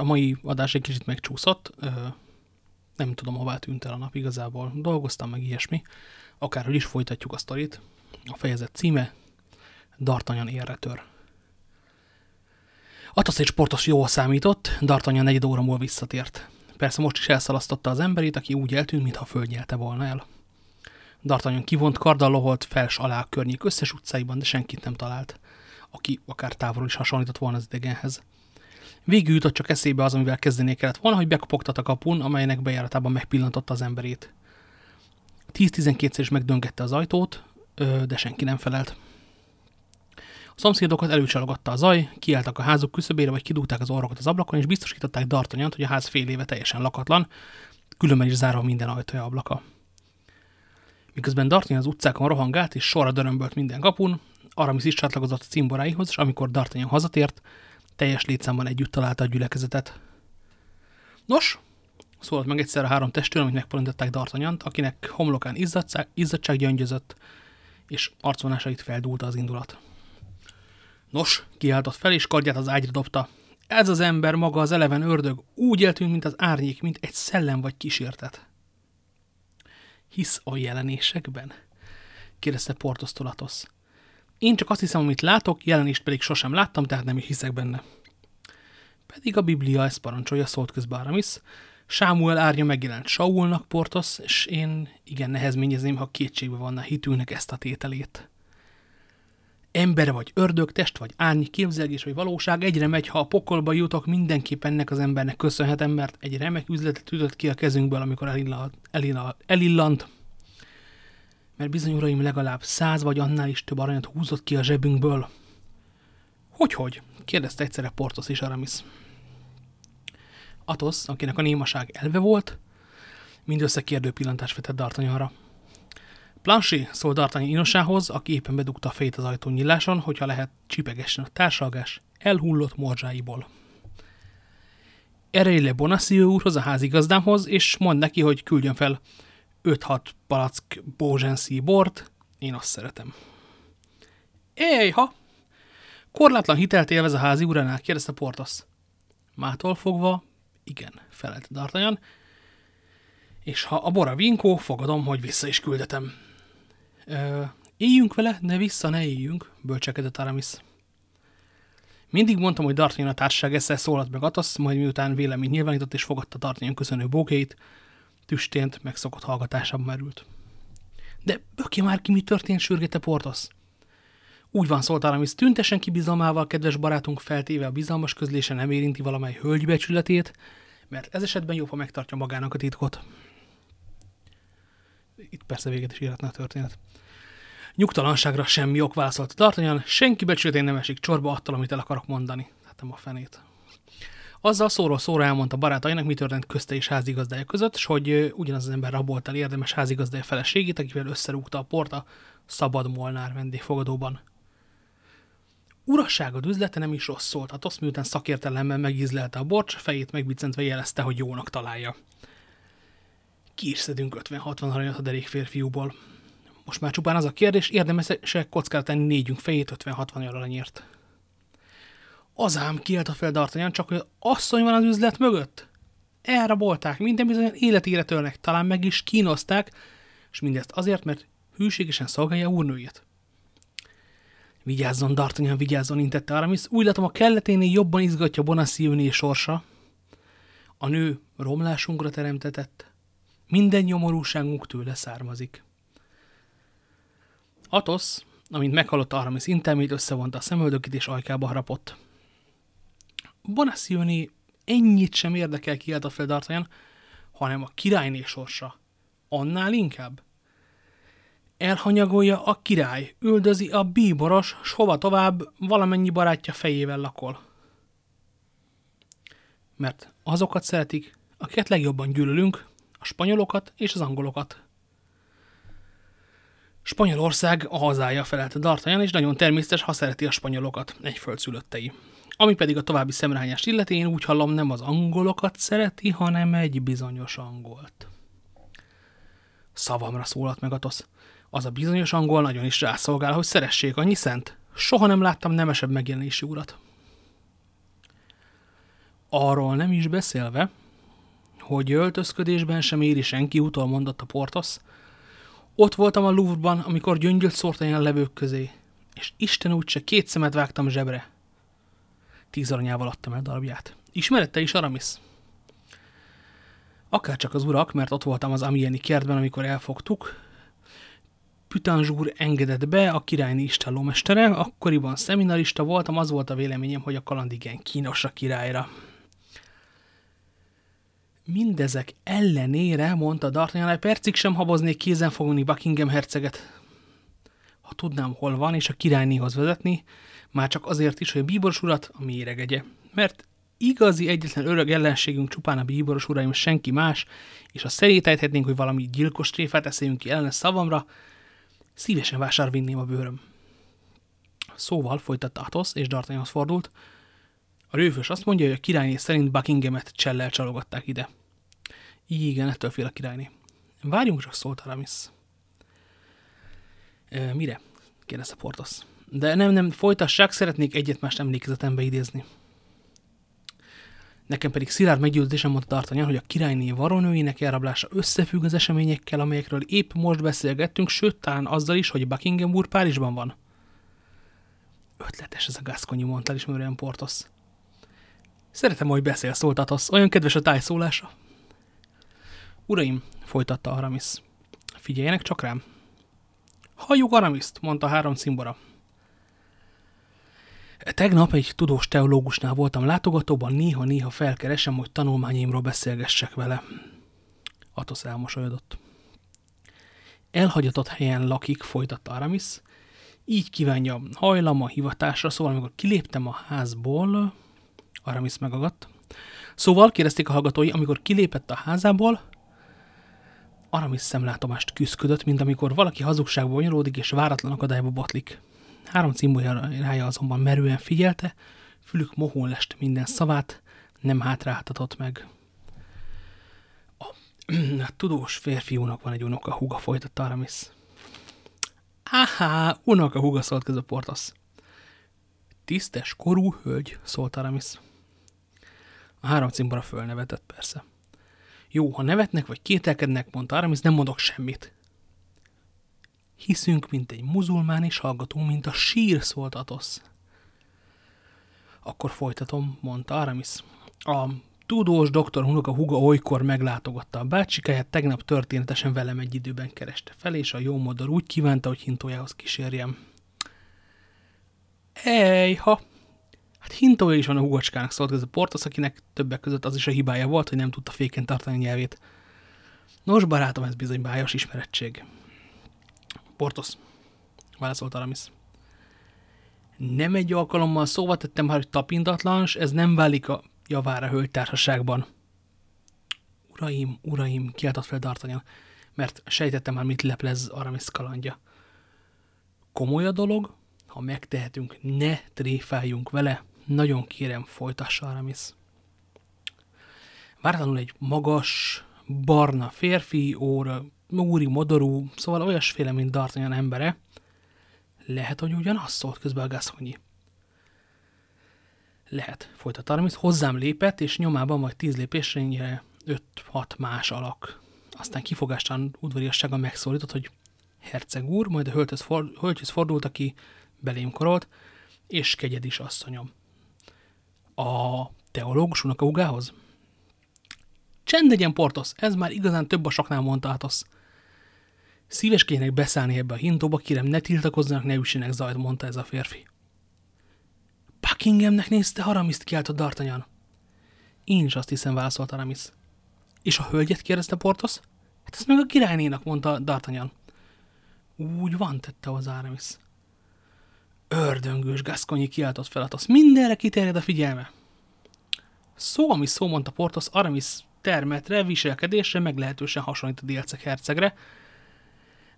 a mai adás egy kicsit megcsúszott, nem tudom, hová tűnt el a nap igazából. Dolgoztam meg ilyesmi. Akárhogy is folytatjuk a sztorit. A fejezet címe Dartanyan érre tör. Atosz egy sportos jól számított, Dartanyan negyed óra múlva visszatért. Persze most is elszalasztotta az emberét, aki úgy eltűnt, mintha földnyelte volna el. Dartanyan kivont karddal loholt fels alá környék összes utcáiban, de senkit nem talált, aki akár távolról is hasonlított volna az idegenhez. Végül jutott csak eszébe az, amivel kezdeni kellett volna, hogy bekopogtat a kapun, amelynek bejáratában megpillantotta az emberét. 10-12-szer is megdöngette az ajtót, de senki nem felelt. A szomszédokat előcsalogatta a zaj, kiálltak a házuk küszöbére, vagy kidúgták az orrokat az ablakon, és biztosították Dartanyant, hogy a ház fél éve teljesen lakatlan, különben is zárva minden ajtaja ablaka. Miközben D'Artagnan az utcákon rohangált, és sorra dörömbölt minden kapun, Aramis is csatlakozott a cimboráihoz, és amikor D'Artagnan hazatért, teljes létszámban együtt találta a gyülekezetet. Nos, szólalt meg egyszer a három testőr, amit megpalintották D'Artagnant, akinek homlokán izzadság, izzadság gyöngyözött, és arcvonásait feldúlta az indulat. Nos, kiáltott fel, és kardját az ágyra dobta. Ez az ember maga az eleven ördög, úgy eltűnt, mint az árnyék, mint egy szellem vagy kísértet. Hisz a jelenésekben? kérdezte Portos. Én csak azt hiszem, amit látok, jelenést pedig sosem láttam, tehát nem is hiszek benne. Pedig a Biblia ezt parancsolja, szólt közben Aramis. Sámuel árnya megjelent Saulnak, Portos, és én igen nehezményezném, ha kétségbe vanna hitűnek ezt a tételét. Ember vagy ördög, test vagy árny, képzelgés vagy valóság egyre megy, ha a pokolba jutok, mindenképp ennek az embernek köszönhetem, mert egy remek üzletet ütött ki a kezünkből, amikor elillant, elillant, elillant mert bizony uraim legalább száz vagy annál is több aranyat húzott ki a zsebünkből. Hogy-hogy? kérdezte egyszerre Portos és Aramis. Atos, akinek a némaság elve volt, mindössze kérdő pillantást vetett D'Artagnanra. Planchi szólt D'Artagnan inosához, aki éppen bedugta a fejét az ajtó nyíláson, hogyha lehet csipegessen a társalgás elhullott morzsáiból. Erre le Bonacieux úrhoz, a házigazdámhoz, és mond neki, hogy küldjön fel 5-6 palack bózsenszi bort, én azt szeretem. Éjha! Korlátlan hitelt élvez a házi uránál, kérdezte Portos. Mától fogva, igen, felelt D'Artagnan, és ha a bora vinkó, fogadom, hogy vissza is küldetem. Ö, éljünk vele, de vissza ne éljünk, bölcsekedett Aramis. Mindig mondtam, hogy D'Artagnan a társaság esze szólalt meg Atosz, majd miután véleményt nyilvánított és fogadta D'Artagnan köszönő bókéit, tüstént megszokott hallgatásában merült. De böki már ki, mi történt, sürgette Portos. Úgy van, szólt Aramis, tüntesen kibizalmával kedves barátunk feltéve a bizalmas közlése nem érinti valamely hölgybecsületét, mert ez esetben jobb, ha megtartja magának a titkot. Itt persze véget is írhatna a történet. Nyugtalanságra semmi ok válaszolt Tartanyan, senki becsületén nem esik csorba attól, amit el akarok mondani. Hát nem a fenét. Azzal szóról szóra elmondta barátainak, mi történt közte és házigazdája között, és hogy ugyanaz az ember rabolt el érdemes házigazdája feleségét, akivel összerúgta a port a Szabad Molnár vendégfogadóban. Urasságod üzlete nem is rossz szólt, hát miután szakértelemmel megízlelte a borcs, fejét megbicentve jelezte, hogy jónak találja. Ki is szedünk 50-60 aranyat a derék férfiúból. Most már csupán az a kérdés, érdemes-e kockára tenni négyünk fejét 50-60 aranyért. Az ám a fel D'Artagnan, csak hogy asszony van az üzlet mögött. Elrabolták, minden bizony életére törnek, talán meg is kínozták, és mindezt azért, mert hűségesen szolgálja úrnőjét. Vigyázzon, D'Artagnan, vigyázzon, intette Aramis. Úgy látom, a kelleténél jobban izgatja Bonacieux sorsa. A nő romlásunkra teremtetett. Minden nyomorúságunk tőle származik. Atos, amint meghallotta Aramis intelmét, összevonta a szemöldökét és ajkába harapott. Bonacieux ennyit sem érdekel kiállt a fel hanem a királyné sorsa. Annál inkább. Elhanyagolja a király, üldözi a bíboros, s hova tovább valamennyi barátja fejével lakol. Mert azokat szeretik, akiket legjobban gyűlölünk, a spanyolokat és az angolokat. Spanyolország a hazája felelte D'Artagnan, és nagyon természetes, ha szereti a spanyolokat, egy földszülöttei. Ami pedig a további szemrehányást illeti, én úgy hallom, nem az angolokat szereti, hanem egy bizonyos angolt. Szavamra szólalt meg Atosz. Az a bizonyos angol nagyon is rászolgál, hogy szeressék annyi szent. Soha nem láttam nemesebb megjelenési urat. Arról nem is beszélve, hogy öltözködésben sem éri senki utol, mondott a Portos. Ott voltam a Louvre-ban, amikor gyöngyöt szórt a levők közé, és Isten úgyse két szemet vágtam zsebre. Tíz aranyával adtam el darabját. Ismerette is Aramis? Akárcsak az urak, mert ott voltam az Amieni kertben, amikor elfogtuk, Pütanzsúr engedett be, a királyni istállómestere, akkoriban szeminarista voltam, az volt a véleményem, hogy a kaland igen kínos a királyra. Mindezek ellenére, mondta D'Artagnan, egy percig sem haboznék kézen fogni Buckingham herceget. Ha tudnám, hol van, és a királynéhoz vezetni, már csak azért is, hogy a bíboros urat a méregegye. Mert igazi egyetlen örök ellenségünk csupán a bíboros uraim, senki más, és ha szerétejthetnénk, hogy valami gyilkos tréfát eszéljünk ki ellene szavamra, szívesen vásárvinném a bőröm. Szóval folytatta Athos, és D'Artagnanhoz fordult. A rőfös azt mondja, hogy a királyné szerint Buckinghamet csellel csalogatták ide. Igen, ettől fél a királyné. Várjunk csak, szólt Aramis. E, mire? kérdezte Portos. De nem, nem, folytassák, szeretnék egyet-mást emlékezetembe idézni. Nekem pedig szilárd meggyőződésem mondta D'Artagnan, hogy a királyné varonőjének elrablása összefügg az eseményekkel, amelyekről épp most beszélgettünk, sőt, talán azzal is, hogy Buckingham úr Párizsban van. Ötletes ez a Gasconyi, mondta ismerően Portos. Szeretem, hogy beszél, szólt Athos. Olyan kedves a tájszólása. Uraim, folytatta Aramis. Figyeljenek csak rám. Halljuk Aramiszt, mondta három cimbora. Tegnap egy tudós teológusnál voltam látogatóban, néha-néha felkeresem, hogy tanulmányaimról beszélgessek vele. Atos elmosolyodott. Elhagyatott helyen lakik, folytatta Aramis. Így kívánja hajlama, hivatásra, szóval amikor kiléptem a házból, Aramis megagadt. Szóval kérdezték a hallgatói, amikor kilépett a házából, Aramis szemlátomást küzdködött, mint amikor valaki hazugságba bonyolódik és váratlan akadályba botlik. Három rája azonban merően figyelte, fülük mohón lest minden szavát, nem hátráltatott meg. A, a tudós férfiúnak van egy unoka húga, folytatta Aramis. Áhá, unoka húga szólt közben Portos. Tisztes, korú hölgy, szólt Aramis. A három cimbora fölnevetett persze. Jó, ha nevetnek vagy kételkednek, mondta Aramis, nem mondok semmit. Hiszünk, mint egy muzulmán, és hallgatunk, mint a sír, szólt Atosz. Akkor folytatom, mondta Aramis. A tudós doktor unoka Huga olykor meglátogatta a bácsikáját, tegnap történetesen velem egy időben kereste fel, és a jó modor úgy kívánta, hogy hintójához kísérjem. Ej, ha! Hát hintója is van a hugocskának, szólt ez a Portos, akinek többek között az is a hibája volt, hogy nem tudta féken tartani a nyelvét. Nos, barátom, ez bizony bájos ismerettség. Portos, válaszolt Aramis. Nem egy alkalommal szóval tettem már, hogy tapintatlans, ez nem válik a javára hölgytársaságban. Uraim, uraim, kiáltott fel D'Artagnan, mert sejtettem már, mit leplez Aramis kalandja. Komoly a dolog, ha megtehetünk, ne tréfáljunk vele, nagyon kérem, folytassa Aramis. Vártanul egy magas, barna férfi, óra, úri modorú, szóval olyasféle, mint D'Artagnan embere. Lehet, hogy ugyanaz szólt közben a Gasconyi. Lehet, folytat Aramis, hozzám lépett, és nyomában majd tíz lépésre öt-hat más alak. Aztán kifogástán udvariassága megszólított, hogy herceg úr, majd a hölgyhöz, for, hölgyhöz fordult, aki belém korolt, és kegyed is asszonyom. A teológus unokaugához? Csend legyen, Portos, ez már igazán több a saknál, mondta Athos. Szíveskedjenek beszállni ebbe a hintóba, kérem, ne tiltakozzanak, ne üssenek zajt, mondta ez a férfi. Buckinghamnek nézte Haramiszt, kiáltott D'Artagnan. Én is azt hiszem, válaszolt Aramis. És a hölgyet kérdezte Portos? Hát ez meg a királynénak, mondta D'Artagnan. Úgy van, tette az Aramis. Ördöngős Gasconyi kiáltott fel Athos. Mindenre kiterjed a figyelme. Szó, ami szó, mondta Portos, Aramis termetre, viselkedésre meglehetősen hasonlít a délceg hercegre,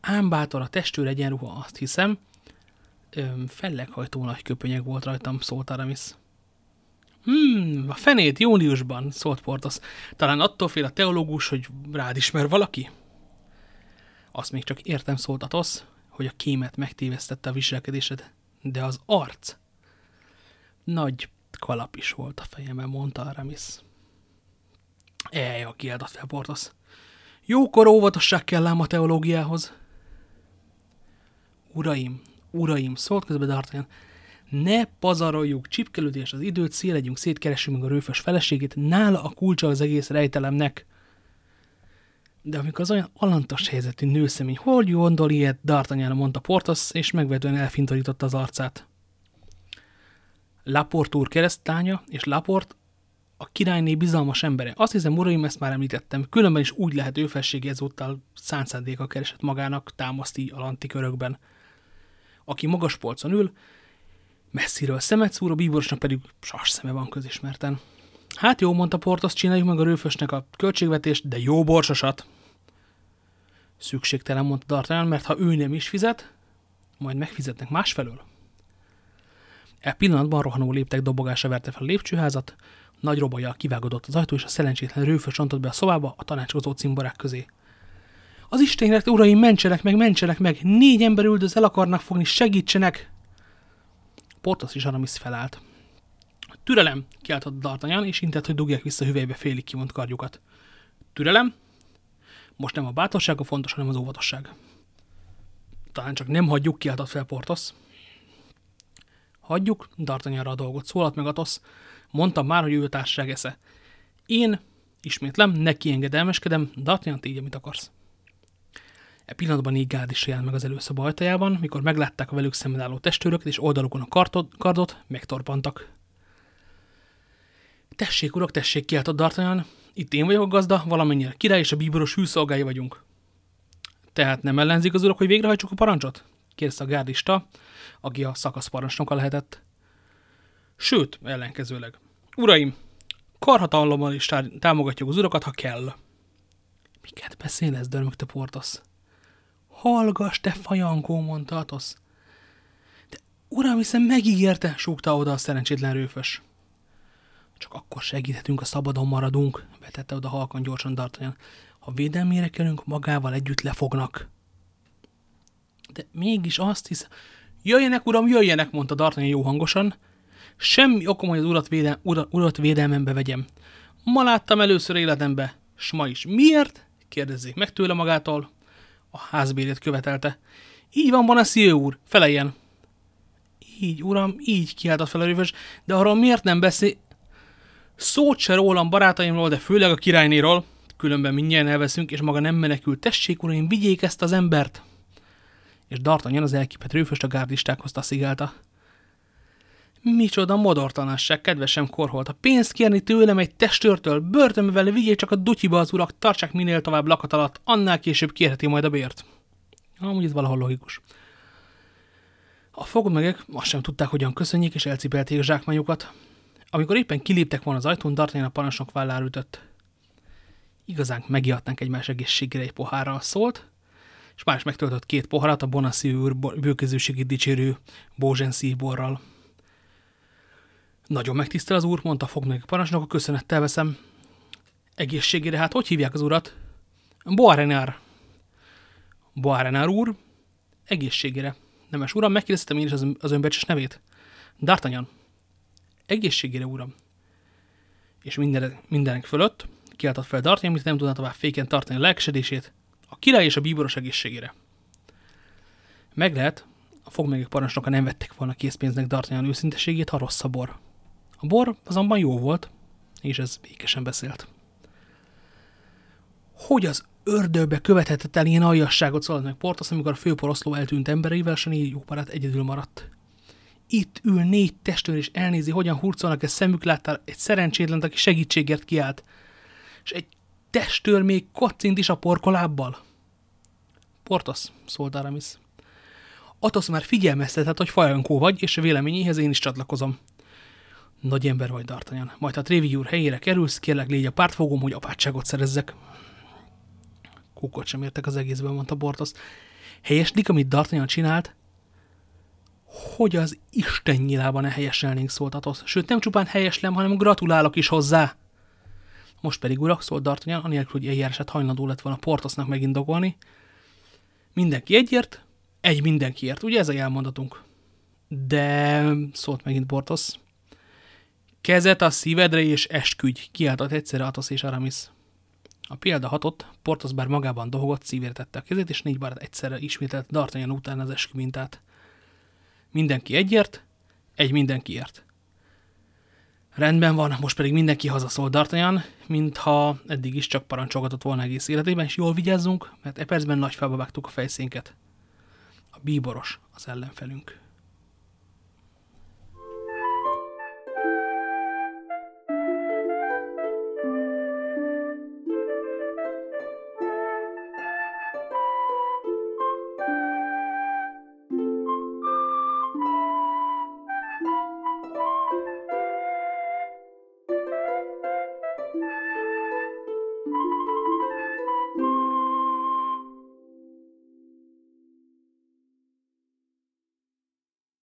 ám bátor a testőr egyenruha, azt hiszem. felleghajtó nagy köpönyeg volt rajtam, szólt Aramis. Hmm, a fenét júniusban, szólt Portos. Talán attól fél a teológus, hogy rád ismer valaki? Azt még csak értem, szólt Atos, hogy a kémet megtévesztette a viselkedésed, de az arc. Nagy kalap is volt a fejemben, mondta Aramis. Ej, a kiáltott fel Portos. Jókor óvatosság kell ám a teológiához. Uraim, uraim, szólt közben D'Artagnan, ne pazaroljuk csipkelődés az időt, szélegyünk szét, keressünk meg a rőfös feleségét, nála a kulcsa az egész rejtelemnek. De amikor az olyan alantas helyzetű nőszemény, hogy gondol ilyet, D'Artagnan mondta Portos, és megvetően elfintorította az arcát. Laport úr keresztánya, és Laport a királyné bizalmas embere. Azt hiszem, uraim, ezt már említettem, különben is úgy lehet ő felsége ezúttal szánszándéka keresett magának támaszti alanti körökben. Aki magas polcon ül, messziről szemet szúr, a bíborosnak pedig sas szeme van közismerten. Hát jó, mondta Portos, csináljuk meg a rőfösnek a költségvetést, de jó borsosat. Szükségtelen, mondta D'Artagnan, mert ha ő nem is fizet, majd megfizetnek másfelől. E pillanatban rohanó léptek dobogása verte fel a lépcsőházat, nagy robajjal kivágodott az ajtó, és a szerencsétlen rőfös ontott be a szobába a tanácskozó cimborák közé. Az Istennek, uraim, mentsenek meg, mentsenek meg! Négy ember üldöz, el akarnak fogni, segítsenek! Portos és Aramis felállt. Türelem, kiáltott D'Artagnan, és intett, hogy dugják vissza hüvelybe félig kimont kardjukat. Türelem? Most nem a bátorság a fontos, hanem az óvatosság. Talán csak nem hagyjuk, kiáltott fel Portos. Hagyjuk, D'Artagnanra a dolgot, szólalt meg Atos. Mondtam már, hogy ő társaság esze. Én, ismétlem, neki engedelmeskedem, D'Artagnan, így, amit akarsz. E pillanatban így Gád is jelent meg az előszoba ajtajában, mikor meglátták a velük szemben álló testőröket, és oldalukon a kardot, kardot megtorpantak. Tessék, urak, tessék, kiáltott D'Artagnan. Itt én vagyok a gazda, valamennyire király és a bíboros hűszolgái vagyunk. Tehát nem ellenzik az urak, hogy végrehajtsuk a parancsot? kérdezte a gárdista, aki a szakaszparancsnoka lehetett. Sőt, ellenkezőleg. Uraim, karhatalommal is támogatjuk az urakat, ha kell. Miket beszél ez, dörmögte Portos. Hallgass, te fajankó, mondta Atos. De uram, hiszen megígérte, súgta oda a szerencsétlen rőfös. Csak akkor segíthetünk, a szabadon maradunk, vetette oda halkan gyorsan D'Artagnan. Ha védelmére kerünk, magával együtt lefognak. De mégis azt hisz... Jöjjenek, uram, jöjjenek, mondta D'Artagnan jó hangosan. Semmi okom, hogy az urat, védel, urat, urat védelmembe vegyem. Ma láttam először életembe, s ma is. Miért? kérdezzék meg tőle magától. A házbérét követelte. Így van, Bonacieux úr, feleljen. Így, uram, így kiáltott fel a röves, de arról miért nem beszél... Szót se rólam barátaimról, de főleg a királynéról. Különben mindjárt elveszünk, és maga nem menekül. Tessék, uraim, vigyék ezt az embert! És D'Artagnan az elképett rőföst a gárdistákhoz taszigálta. Micsoda modortalanság, kedvesem korholt. A pénzt kérni tőlem egy testőrtől, börtönbe vigyék csak a dutyiba az urak, tartsák minél tovább lakat alatt, annál később kérheti majd a bért. Amúgy ez valahol logikus. A fogmegek azt sem tudták, hogyan köszönjék, és elcipelték zsákmányukat. Amikor éppen kiléptek volna az ajtón, D'Artagnan a parancsnok vállára ütött. Igazán megijedtánk egymás egészségére egy pohárral szólt, és más megtöltött két poharat a Bonassi úr bőkezőségét dicsérő Bózsenszi borral. Nagyon megtisztel az úr, mondta fognak parancsnok, a köszönettel veszem. Egészségére, hát hogy hívják az urat? Boarenár. Boarenár úr, egészségére. Nemes uram, megkérdeztem én is az, az önbecses nevét. D'Artagnan. Egészségére, uram. És minden, mindenek fölött kiáltott fel D'Artagnan, amit nem tudna tovább féken tartani a lelkesedését, a király és a bíboros egészségére. Meg lehet, a fogmegek parancsnoka nem vettek volna készpénznek D'Artagnan őszinteségét, ha rossz a bor. A bor azonban jó volt, és ez békesen beszélt. Hogy az ördögbe követhetett el ilyen aljasságot szólalt meg Portos, amikor a főporoszló eltűnt embereivel, s a négy jó barát egyedül maradt. Itt ül négy testőr, és elnézi, hogyan hurcolnak egy szemük láttál egy szerencsétlen, aki segítségért kiállt. És egy testőr még kocint is a porkolábbal. Portos, szólt Aramis. Atos már figyelmeztetett, hogy fajankó vagy, és a véleményéhez én is csatlakozom. Nagy ember vagy, D'Artagnan. Majd ha Trévi úr helyére kerülsz, kérlek légy a pártfogom, hogy apátságot szerezzek. Kukot sem értek az egészben, mondta Bortos. Helyeslik, amit D'Artagnan csinált, hogy az Isten nyilában ne helyeselnénk, szólt Atos. Sőt, nem csupán helyeslem, hanem gratulálok is hozzá. Most pedig urak, szólt D'Artagnan, anélkül, hogy eljárását hajlandó lett volna Portosnak megindogolni. Mindenki egyért, egy mindenkiért. Ugye ez a jelmondatunk? De, szólt megint Portos, Kezet a szívedre és esküdj, kiáltott egyszerre Atos és Aramis. A példa hatott, Portos bár magában dohogott, szívére tette a kezét, és négy barát egyszerre ismételt D'Artagnan után az eskü mintát. Mindenki egyért, egy mindenkiért. Rendben van, most pedig mindenki hazaszól D'Artagnan, mintha eddig is csak parancsolgatott volna egész életében, és jól vigyázzunk, mert e percben nagy felbe vágtuk a fejszénket. A bíboros az ellenfelünk.